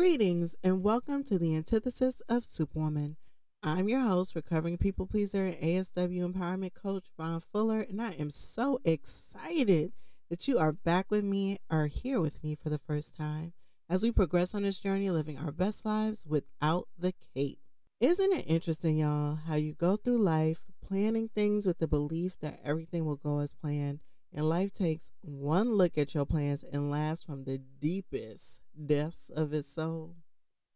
Greetings and welcome to the antithesis of Superwoman. I'm your host, recovering people pleaser and ASW empowerment coach Stevonne Fuller, and I am so excited that you are back with me or here with me for the first time as we progress on this journey living our best lives without the cape. Isn't it interesting, y'all, how you go through life planning things with the belief that everything will go as planned, and life takes one look at your plans and laughs from the deepest depths of its soul?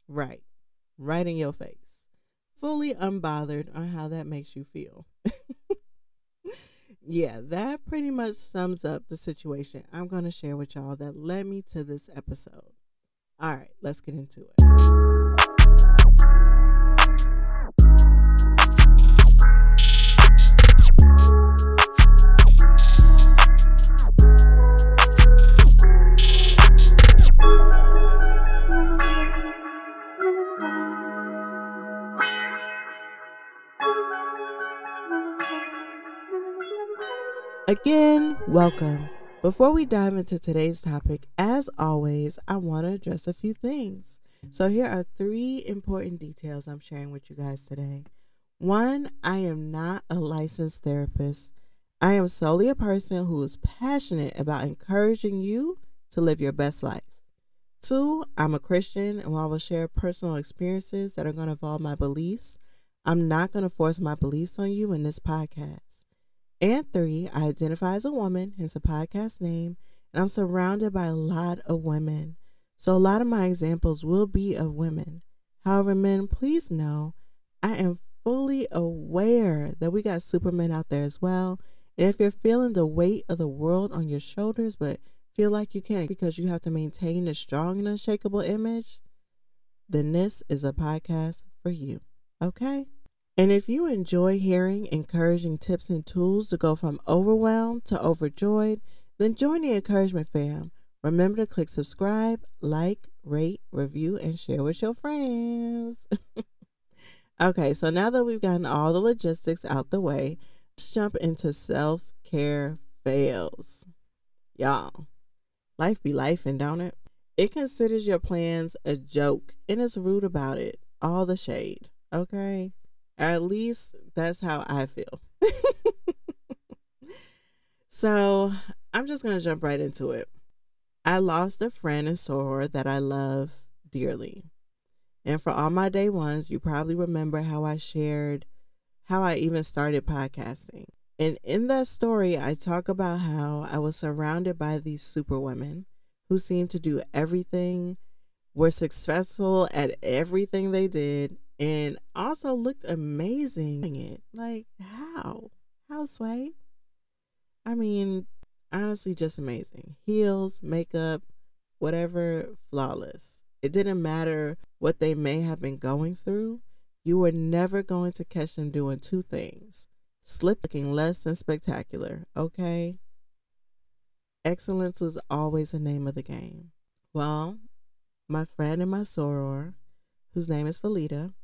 Right, right in your face, fully unbothered on how that makes you feel. yeah, that pretty much sums up the situation I'm going to share with y'all that led me to this episode. All right, let's get into it. Again, welcome. Before we dive into today's topic, as always, I want to address a few things. So, here are three important details I'm sharing with you guys today. One, I am not a licensed therapist. I am solely a person who is passionate about encouraging you to live your best life. Two, I'm a Christian, and while I will share personal experiences that are going to involve my beliefs, I'm not going to force my beliefs on you in this podcast. And three, I identify as a woman, hence a podcast name, and I'm surrounded by a lot of women. So a lot of my examples will be of women. However, men, please know I am fully aware that we got supermen out there as well. And if you're feeling the weight of the world on your shoulders, but feel like you can't because you have to maintain a strong and unshakable image, then this is a podcast for you. Okay? And if you enjoy hearing encouraging tips and tools to go from overwhelmed to overjoyed, then join the encouragement fam. Remember to click subscribe, like, rate, review, and share with your friends. okay, so now that we've gotten all the logistics out the way, let's jump into self care fails. Y'all, life be life, and don't it? It considers your plans a joke and is rude about it. All the shade, okay? Or at least that's how I feel. so I'm just going to jump right into it. I lost a friend in soror that I love dearly. And for all my day ones, you probably remember how I shared how I even started podcasting. And in that story, I talk about how I was surrounded by these super women who seemed to do everything, were successful at everything they did, and also looked amazing. It like how how sway? I mean, honestly, just amazing. Heels, makeup, whatever, flawless. It didn't matter what they may have been going through. You were never going to catch them doing two things slip looking less than spectacular, okay? Excellence was always the name of the game. Well, my friend and my soror, whose name is Felita,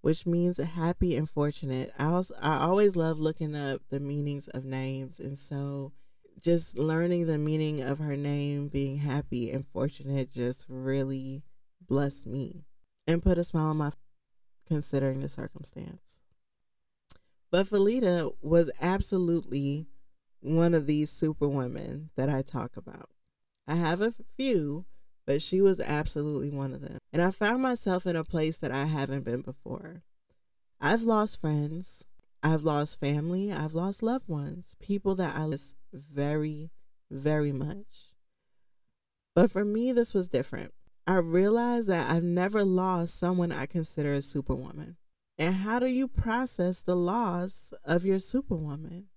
which means happy and fortunate. I also I always love looking up the meanings of names, and so just learning the meaning of her name being happy and fortunate just really blessed me and put a smile on my considering the circumstance. But Felita was absolutely one of these super women that I talk about. I have a few, but she was absolutely one of them. And I found myself in a place that I haven't been before. I've lost friends, I've lost family, I've lost loved ones, people that I miss very, very much. But for me, this was different. I realized that I've never lost someone I consider a superwoman. And how do you process the loss of your superwoman?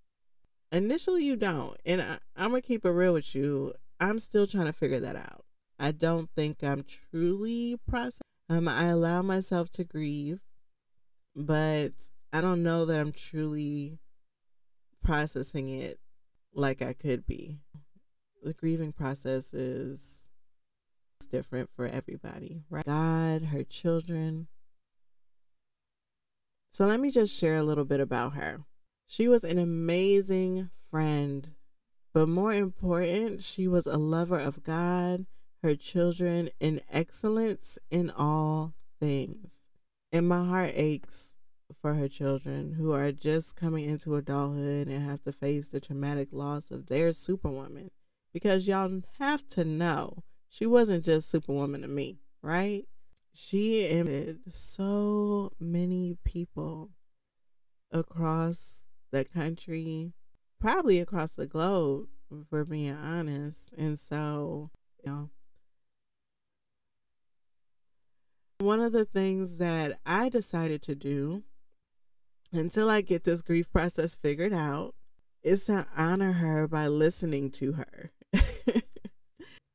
Initially, you don't. And I, am going to keep it real with you. I'm still trying to figure that out. I don't think I'm truly processing. Um, I allow myself to grieve, but I don't know that I'm truly processing it like I could be. The grieving process is different for everybody, right? God, her children. So let me just share a little bit about her. She was an amazing friend, but more important, she was a lover of God her children in excellence in all things. And my heart aches for her children who are just coming into adulthood and have to face the traumatic loss of their superwoman. Because y'all have to know, she wasn't just superwoman to me, right? She impacted so many people across the country, probably across the globe, for being honest. And so, you know, one of the things that I decided to do until I get this grief process figured out is to honor her by listening to her.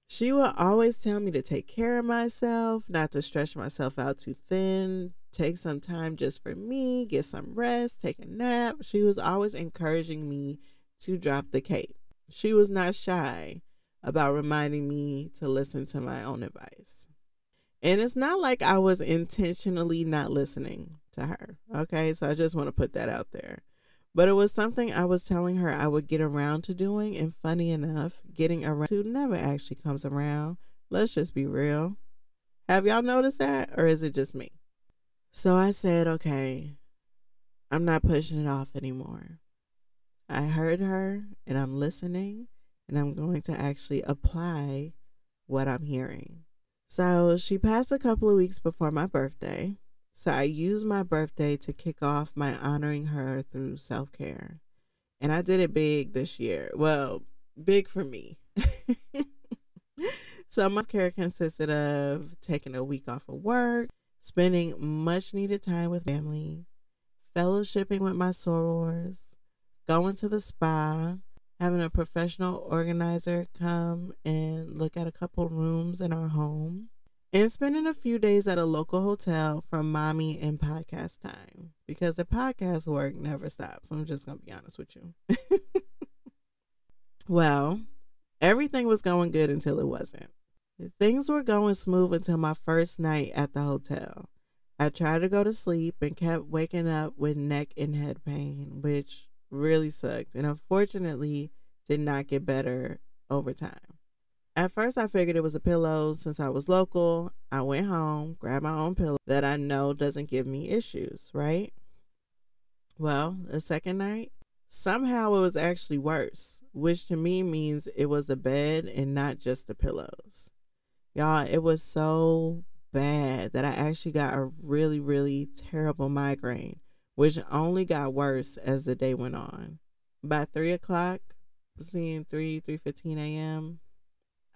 she will always tell me to take care of myself, not to stretch myself out too thin, take some time just for me, get some rest, take a nap. She was always encouraging me to drop the cape. She was not shy about reminding me to listen to my own advice. And it's not like I was intentionally not listening to her. Okay. So I just want to put that out there. But it was something I was telling her I would get around to doing. And funny enough, getting around to never actually comes around. Let's just be real. Have y'all noticed that? Or is it just me? So I said, okay, I'm not pushing it off anymore. I heard her and I'm listening and I'm going to actually apply what I'm hearing. So she passed a couple of weeks before my birthday. So I used my birthday to kick off my honoring her through self care. And I did it big this year. Well, big for me. so my care consisted of taking a week off of work, spending much needed time with family, fellowshipping with my sorors, going to the spa, having a professional organizer come and look at a couple rooms in our home, and spending a few days at a local hotel for mommy and podcast time because the podcast work never stops. I'm just going to be honest with you. well, everything was going good until it wasn't. Things were going smooth until my first night at the hotel. I tried to go to sleep and kept waking up with neck and head pain, which really sucked and unfortunately did not get better over time. At first, I figured it was a pillow since I was local. I went home, grabbed my own pillow that I know doesn't give me issues, right? Well, the second night, somehow it was actually worse, which to me means it was the bed and not just the pillows. Y'all, it was so bad that I actually got a really, really terrible migraine, which only got worse as the day went on. By three o'clock, seeing three, three fifteen a.m.,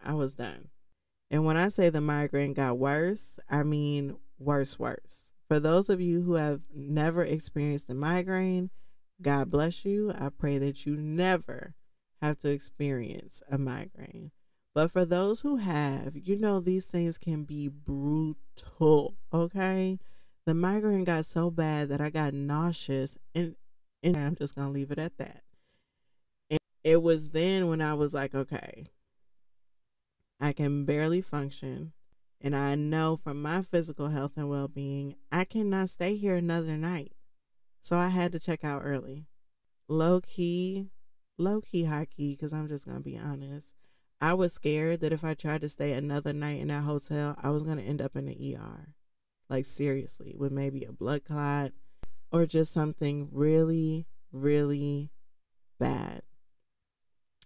I was done. And when I say the migraine got worse, I mean worse, worse. For those of you who have never experienced a migraine, God bless you. I pray that you never have to experience a migraine. But for those who have, you know, these things can be brutal, okay? The migraine got so bad that I got nauseous, and, and I'm just going to leave it at that. And it was then when I was like, okay, I can barely function. And I know from my physical health and well being, I cannot stay here another night. So I had to check out early. Low key, low key, high key, because I'm just going to be honest. I was scared that if I tried to stay another night in that hotel, I was going to end up in the ER. Like, seriously, with maybe a blood clot or just something really, really bad.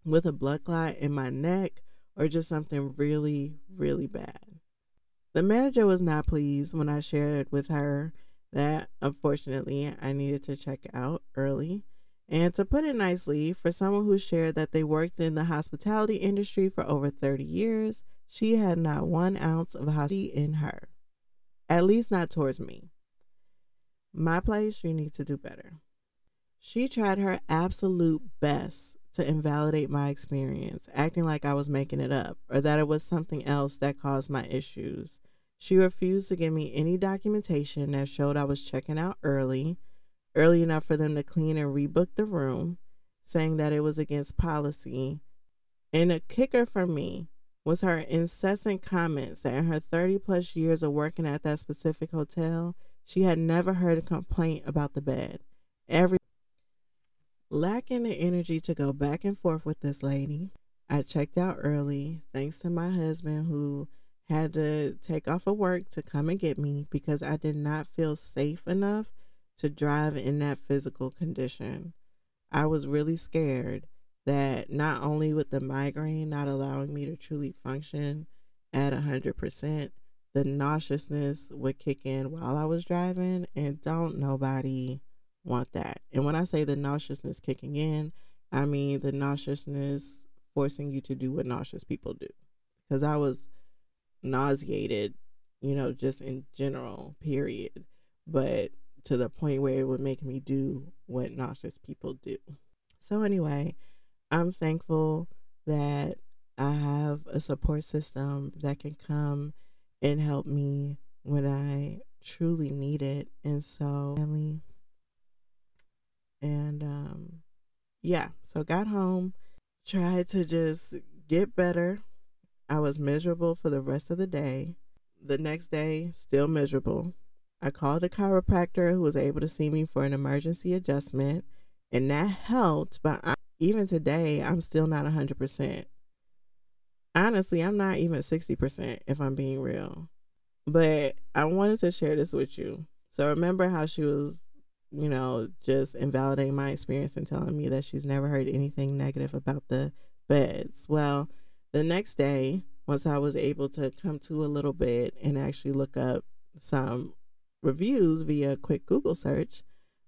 With a blood clot in my neck or just something really, really bad. The manager was not pleased when I shared with her that unfortunately I needed to check out early. And to put it nicely, for someone who shared that they worked in the hospitality industry for over 30 years, she had not one ounce of hospitality in her, at least not towards me. My place, you need to do better. She tried her absolute best to invalidate my experience, acting like I was making it up or that it was something else that caused my issues. She refused to give me any documentation that showed I was checking out early, early enough for them to clean and rebook the room, saying that it was against policy. And a kicker for me was her incessant comments that in her 30 plus years of working at that specific hotel, she had never heard a complaint about the bed. Every lacking the energy to go back and forth with this lady, I checked out early thanks to my husband who had to take off of work to come and get me because I did not feel safe enough to drive in that physical condition. I was really scared that not only with the migraine not allowing me to truly function at 100%, the nauseousness would kick in while I was driving, and don't nobody want that. And when I say the nauseousness kicking in, I mean the nauseousness forcing you to do what nauseous people do. Because I was nauseated, you know, just in general, period. But to the point where it would make me do what nauseous people do. So, anyway, I'm thankful that I have a support system that can come and help me when I truly need it. And so, family, and um, yeah, so got home, tried to just get better. I was miserable for the rest of the day. The next day, still miserable. I called a chiropractor who was able to see me for an emergency adjustment, and that helped. But I, even today, I'm still not 100%. Honestly, I'm not even 60% if I'm being real. But I wanted to share this with you. So remember how she was, you know, just invalidating my experience and telling me that she's never heard anything negative about the beds. Well, the next day, once I was able to come to a little bit and actually look up some reviews via a quick Google search,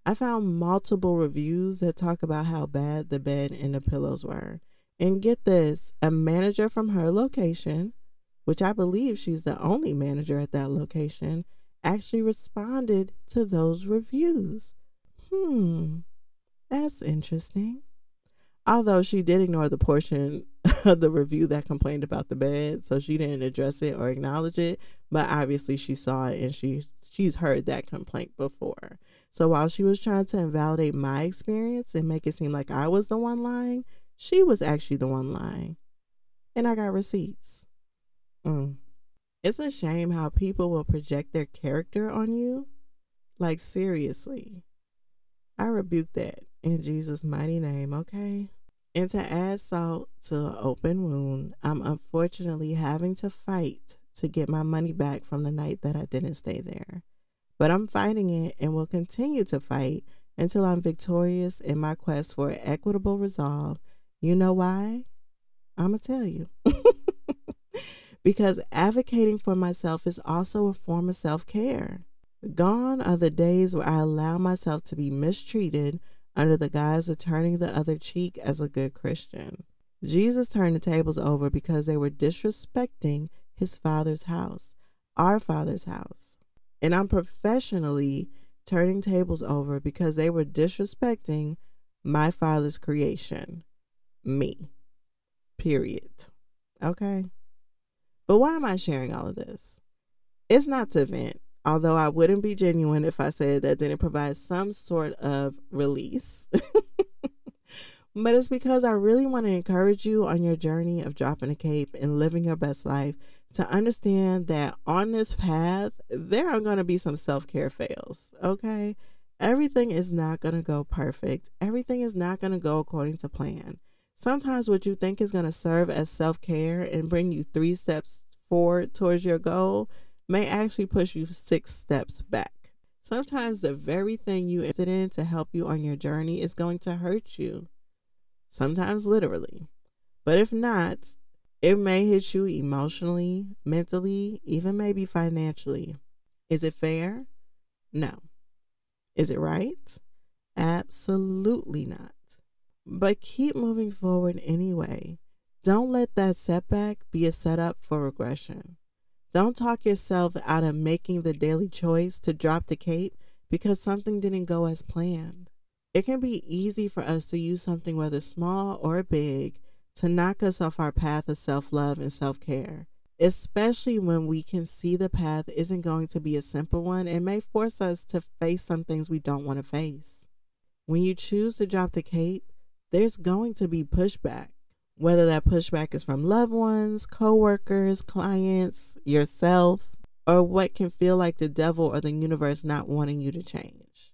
I found multiple reviews that talk about how bad the bed and the pillows were. And get this a manager from her location, which I believe she's the only manager at that location, actually responded to those reviews. Hmm, that's interesting. Although she did ignore the portion of the review that complained about the bed, so she didn't address it or acknowledge it. But obviously, she saw it and she she's heard that complaint before. So while she was trying to invalidate my experience and make it seem like I was the one lying, she was actually the one lying, and I got receipts. Mm. It's a shame how people will project their character on you. Like seriously, I rebuke that in Jesus' mighty name. Okay. And to add salt to an open wound, I'm unfortunately having to fight to get my money back from the night that I didn't stay there. But I'm fighting it and will continue to fight until I'm victorious in my quest for equitable resolve. You know why? I'm going to tell you. because advocating for myself is also a form of self care. Gone are the days where I allow myself to be mistreated under the guise of turning the other cheek as a good Christian. Jesus turned the tables over because they were disrespecting his father's house, our father's house. And I'm professionally turning tables over because they were disrespecting my father's creation, me. Period. Okay? But why am I sharing all of this? It's not to vent although I wouldn't be genuine if I said that didn't provide some sort of release. but it's because I really want to encourage you on your journey of dropping a cape and living your best life to understand that on this path, there are going to be some self care fails, okay? Everything is not going to go perfect, everything is not going to go according to plan. Sometimes what you think is going to serve as self care and bring you three steps forward towards your goal may actually push you six steps back. Sometimes the very thing you invested in to help you on your journey is going to hurt you, sometimes literally. But if not, it may hit you emotionally, mentally, even maybe financially. Is it fair? No. Is it right? Absolutely not. But keep moving forward anyway. Don't let that setback be a setup for regression. Don't talk yourself out of making the daily choice to drop the cape because something didn't go as planned. It can be easy for us to use something, whether small or big, to knock us off our path of self love and self care, especially when we can see the path isn't going to be a simple one and may force us to face some things we don't want to face. When you choose to drop the cape, there's going to be pushback whether that pushback is from loved ones, coworkers, clients, yourself, or what can feel like the devil or the universe not wanting you to change.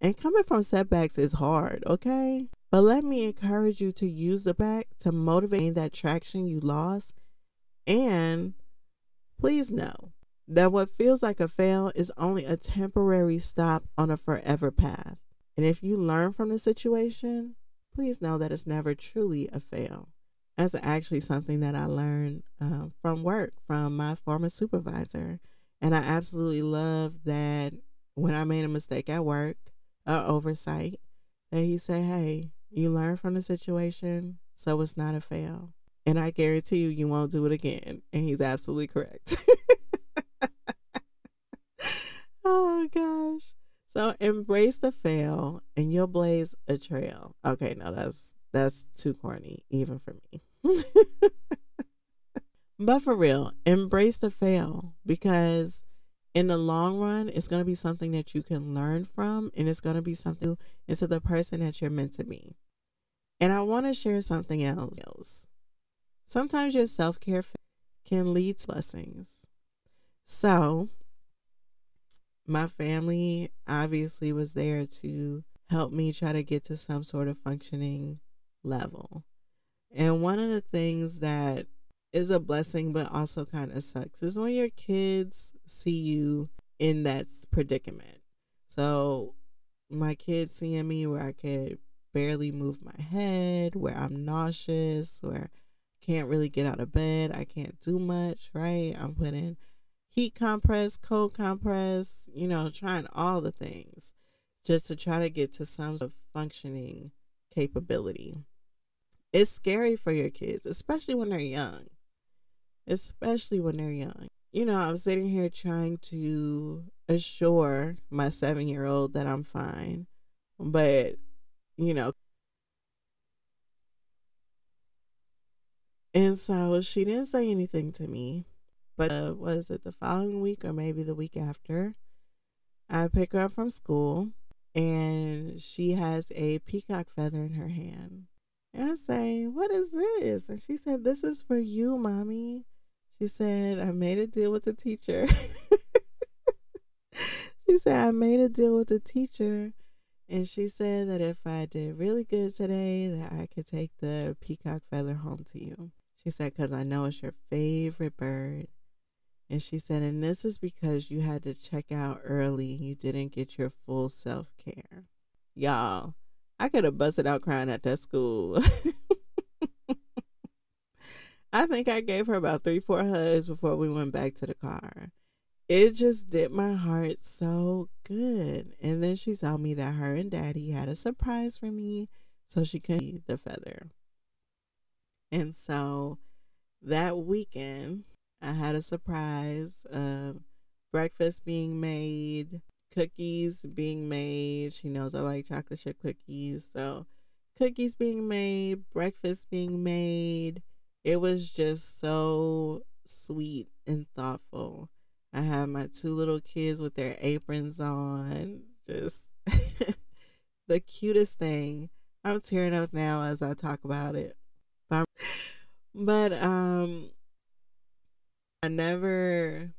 And coming from setbacks is hard, okay? But let me encourage you to use the back to motivate that traction you lost. And please know that what feels like a fail is only a temporary stop on a forever path. And if you learn from the situation, please know that it's never truly a fail. That's actually something that I learned uh, from work from my former supervisor. And I absolutely love that when I made a mistake at work or oversight, that he said, Hey, you learn from the situation, so it's not a fail. And I guarantee you, you won't do it again. And he's absolutely correct. oh, gosh. So embrace the fail and you'll blaze a trail. Okay, no, that's that's too corny, even for me. but for real, embrace the fail because in the long run, it's going to be something that you can learn from and it's going to be something into the person that you're meant to be. And I want to share something else. Sometimes your self care can lead to blessings. So, my family obviously was there to help me try to get to some sort of functioning level. And one of the things that is a blessing but also kind of sucks is when your kids see you in that predicament. So my kids seeing me where I could barely move my head, where I'm nauseous, where I can't really get out of bed, I can't do much, right? I'm putting heat compress, cold compress, you know, trying all the things just to try to get to some sort of functioning capability. It's scary for your kids, especially when they're young especially when they're young. You know, I'm sitting here trying to assure my seven year old that I'm fine, but, you know, and so she didn't say anything to me. But uh, was it the following week or maybe the week after? I pick her up from school and she has a peacock feather in her hand. And I say, What is this? And she said, This is for you, mommy. She said, I made a deal with the teacher. she said, I made a deal with the teacher. And she said that if I did really good today, that I could take the peacock feather home to you. She said, because I know it's your favorite bird. And she said, and this is because you had to check out early. And you didn't get your full self care. Y'all, I could have busted out crying at that school. I think I gave her about three, four hugs before we went back to the car. It just did my heart so good. And then she told me that her and daddy had a surprise for me so she could eat the feather. And so that weekend, I had a surprise of breakfast being made, cookies being made. She knows I like chocolate chip cookies. So, cookies being made, breakfast being made it was just so sweet and thoughtful. I had my two little kids with their aprons on, just the cutest thing. I'm tearing up now as I talk about it. But, but um I never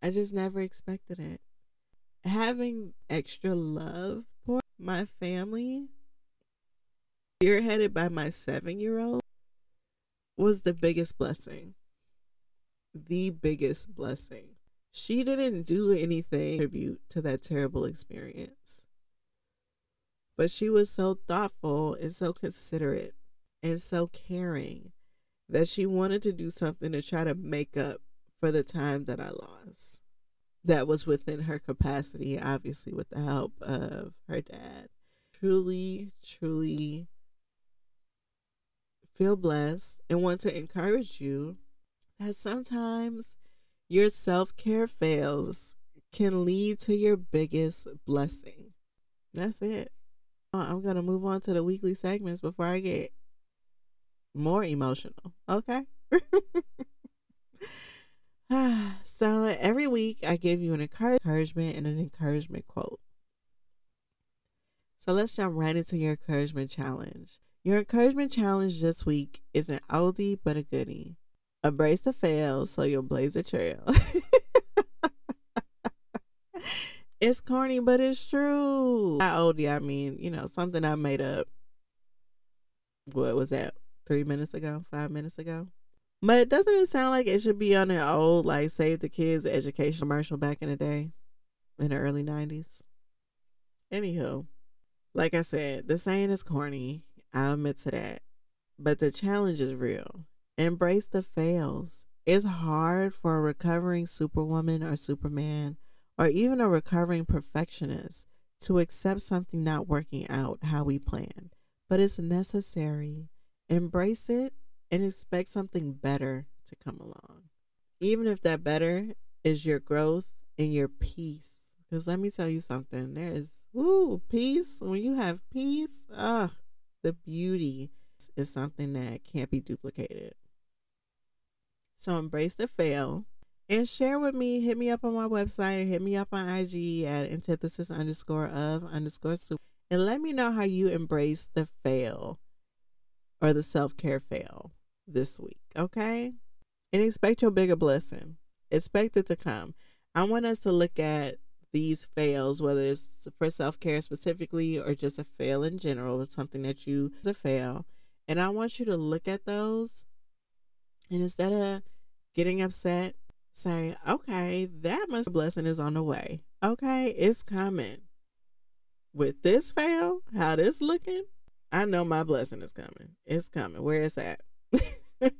I just never expected it. Having extra love for my family spearheaded by my seven year old was the biggest blessing. The biggest blessing. She didn't do anything tribute to that terrible experience. But she was so thoughtful and so considerate and so caring that she wanted to do something to try to make up for the time that I lost. That was within her capacity, obviously, with the help of her dad. Truly, truly feel blessed and want to encourage you that sometimes your self care fails can lead to your biggest blessing. That's it. Uh, I'm going to move on to the weekly segments before I get more emotional. Okay. so every week I give you an encouragement and an encouragement quote. So let's jump right into your encouragement challenge. Your encouragement challenge this week is an oldie but a goodie. Embrace the fail so you'll blaze a trail. It's corny, but it's true. How old I mean, you know, something I made up. What was that? Three minutes ago? Five minutes ago? But doesn't it sound like it should be on an old, like, Save the Kids education commercial back in the day, in the early 90s? Anywho, like I said, the saying is corny. I admit to that. But the challenge is real. Embrace the fails. It's hard for a recovering superwoman or superman, or even a recovering perfectionist, to accept something not working out how we planned. But it's necessary. Embrace it and expect something better to come along. Even if that better is your growth and your peace. Because let me tell you something, there is woo peace. When you have peace, ah, the beauty is something that can't be duplicated. So embrace the fail and share with me. Hit me up on my website or hit me up on IG at antithesis underscore of underscore super and let me know how you embrace the fail or the self care fail this week. Okay. And expect your bigger blessing. Expect it to come. I want us to look at these fails, whether it's for self care specifically or just a fail in general, or something that you is a fail. And I want you to look at those and instead of getting upset, say, okay, that must blessing is on the way. Okay, it's coming. With this fail, how this looking, I know my blessing is coming. It's coming. Where is that?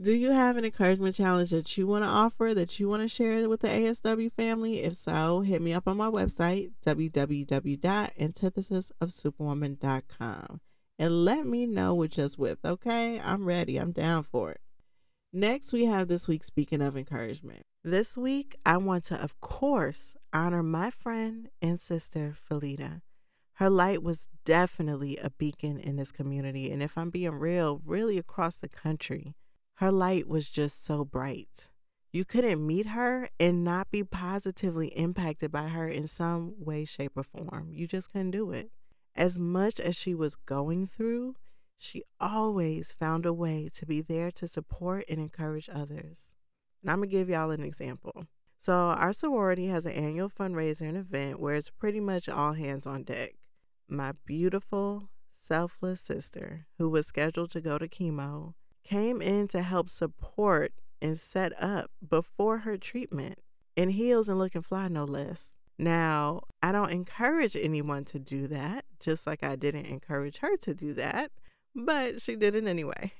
Do you have an encouragement challenge that you want to offer that you want to share with the ASW family? If so, hit me up on my website, www.antithesisofsuperwoman.com and let me know what you're with, okay? I'm ready. I'm down for it. Next, we have this week speaking of encouragement. This week, I want to, of course, honor my friend and sister, Felita. Her light was definitely a beacon in this community, and if I'm being real, really across the country. Her light was just so bright. You couldn't meet her and not be positively impacted by her in some way, shape, or form. You just couldn't do it as much as she was going through, she always found a way to be there to support and encourage others. And I'm going to give y'all an example. So, our sorority has an annual fundraiser and event where it's pretty much all hands on deck. My beautiful, selfless sister, who was scheduled to go to chemo, came in to help support and set up before her treatment in heels and looking fly, no less. Now, I don't encourage anyone to do that, just like I didn't encourage her to do that, but she did it anyway.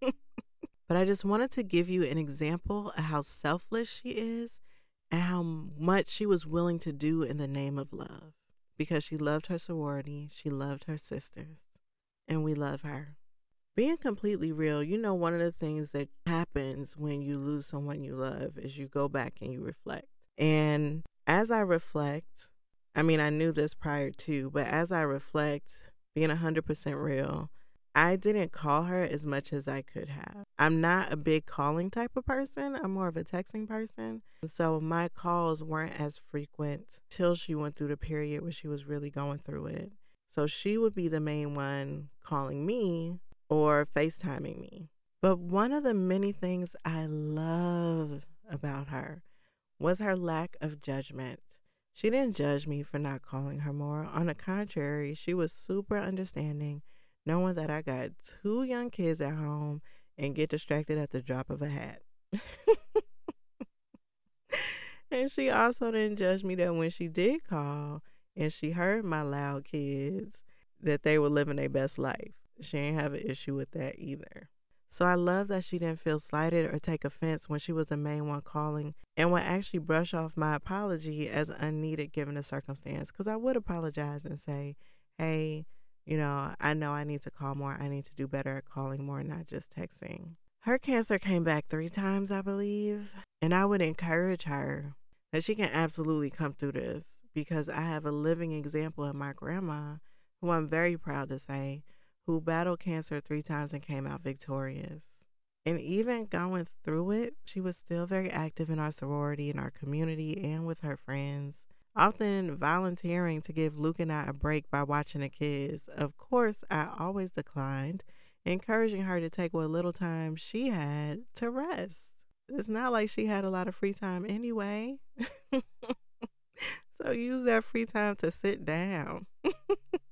but I just wanted to give you an example of how selfless she is and how much she was willing to do in the name of love because she loved her sorority, she loved her sisters, and we love her. Being completely real, you know, one of the things that happens when you lose someone you love is you go back and you reflect. And as I reflect, I mean, I knew this prior to, but as I reflect, being 100% real, I didn't call her as much as I could have. I'm not a big calling type of person. I'm more of a texting person. So my calls weren't as frequent till she went through the period where she was really going through it. So she would be the main one calling me or FaceTiming me. But one of the many things I love about her was her lack of judgment. She didn't judge me for not calling her more. On the contrary, she was super understanding, knowing that I got two young kids at home and get distracted at the drop of a hat. and she also didn't judge me that when she did call and she heard my loud kids that they were living their best life. She didn't have an issue with that either. So I love that she didn't feel slighted or take offense when she was the main one calling and would actually brush off my apology as unneeded given the circumstance. Because I would apologize and say, hey, you know, I know I need to call more. I need to do better at calling more, not just texting. Her cancer came back three times, I believe. And I would encourage her that she can absolutely come through this because I have a living example of my grandma, who I'm very proud to say who battled cancer three times and came out victorious. And even going through it, she was still very active in our sorority, in our community, and with her friends, often volunteering to give Luke and I a break by watching the kids. Of course, I always declined, encouraging her to take what little time she had to rest. it's not like she had a lot of free time anyway. so use that free time to sit down.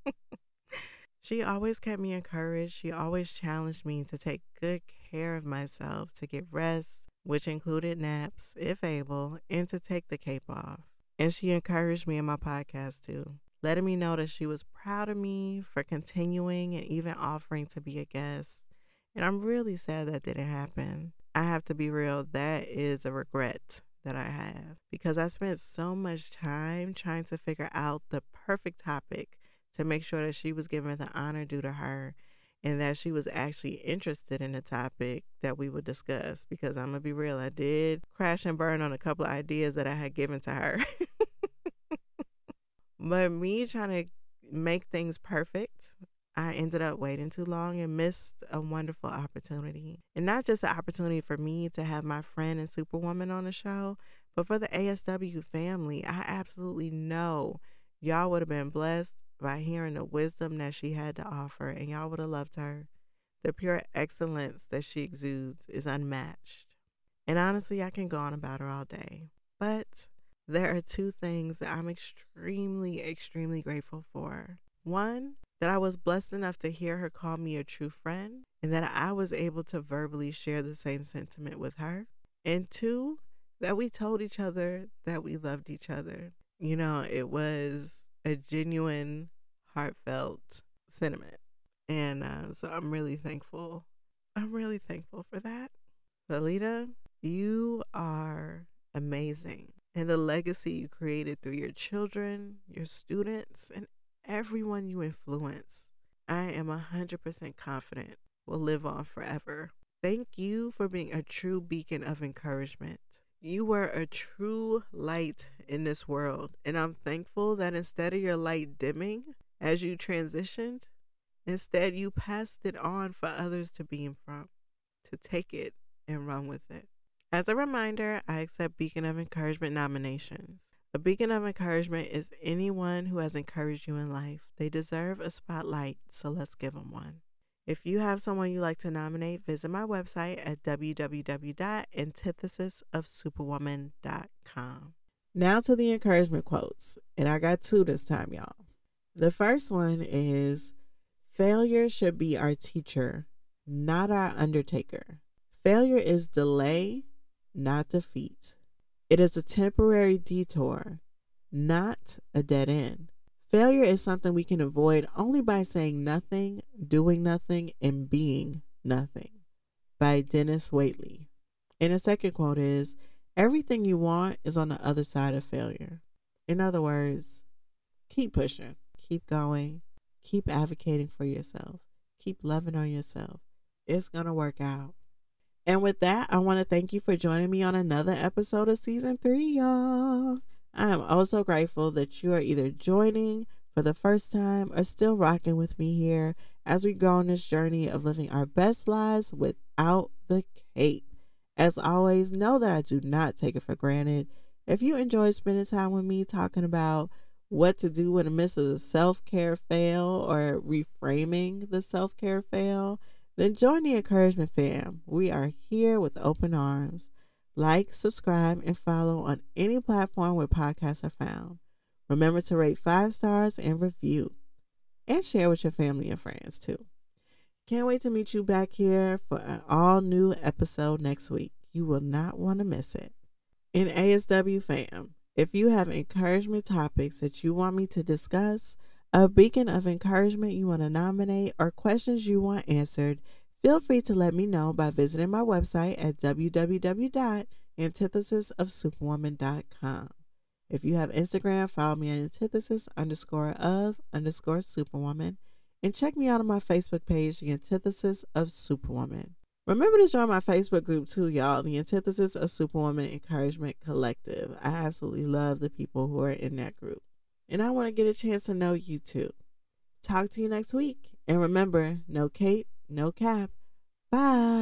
she always kept me encouraged. She always challenged me to take good care of myself, to get rest, which included naps, if able, and to take the cape off. And she encouraged me in my podcast too, letting me know that she was proud of me for continuing and even offering to be a guest. And I'm really sad that didn't happen. I have to be real, that is a regret that I have because I spent so much time trying to figure out the perfect topic to make sure that she was given the honor due to her and that she was actually interested in the topic that we would discuss because I'm going to be real, I did crash and burn on a couple of ideas that I had given to her. but me trying to make things perfect, I ended up waiting too long and missed a wonderful opportunity. And not just an opportunity for me to have my friend and superwoman on the show, but for the ASW family. I absolutely know y'all would have been blessed by hearing the wisdom that she had to offer, and y'all would have loved her. The pure excellence that she exudes is unmatched. And honestly, I can go on about her all day. But there are two things that I'm extremely, extremely grateful for. One, that I was blessed enough to hear her call me a true friend, and that I was able to verbally share the same sentiment with her. And two, that we told each other that we loved each other. You know, it was a genuine, heartfelt sentiment. And uh, so I'm really thankful. I'm really thankful for that. Felita, you are amazing. And the legacy you created through your children, your students, and everyone you influence, I am 100% confident will live on forever. Thank you for being a true beacon of encouragement. You were a true light in this world, and I'm thankful that instead of your light dimming as you transitioned, instead you passed it on for others to beam from, to take it and run with it. As a reminder, I accept Beacon of Encouragement nominations. A beacon of encouragement is anyone who has encouraged you in life. They deserve a spotlight, so let's give them one. If you have someone you'd like to nominate, visit my website at www.antithesisofsuperwoman.com. Now to the encouragement quotes, and I got two this time, y'all. The first one is Failure should be our teacher, not our undertaker. Failure is delay, not defeat. It is a temporary detour, not a dead end. Failure is something we can avoid only by saying nothing, doing nothing, and being nothing. By Dennis Waitley. And the second quote is Everything you want is on the other side of failure. In other words, keep pushing, keep going, keep advocating for yourself, keep loving on yourself. It's going to work out. And with that, I want to thank you for joining me on another episode of season three, y'all. I am also grateful that you are either joining for the first time or still rocking with me here as we go on this journey of living our best lives without the cape. As always, know that I do not take it for granted. If you enjoy spending time with me talking about what to do in the midst of a self care fail or reframing the self care fail, then join the encouragement fam. We are here with open arms. Like, subscribe, and follow on any platform where podcasts are found. Remember to rate five stars and review, and share with your family and friends too. Can't wait to meet you back here for an all new episode next week. You will not want to miss it. In ASW fam, if you have encouragement topics that you want me to discuss, a beacon of encouragement you want to nominate, or questions you want answered, feel free to let me know by visiting my website at www.antithesisofsuperwoman.com. If you have Instagram, follow me at antithesis underscore of underscore superwoman and check me out on my Facebook page, The Antithesis of Superwoman. Remember to join my Facebook group too, y'all, The Antithesis of Superwoman Encouragement Collective. I absolutely love the people who are in that group and I want to get a chance to know you too. Talk to you next week. And remember, no cape, no cap. Bye.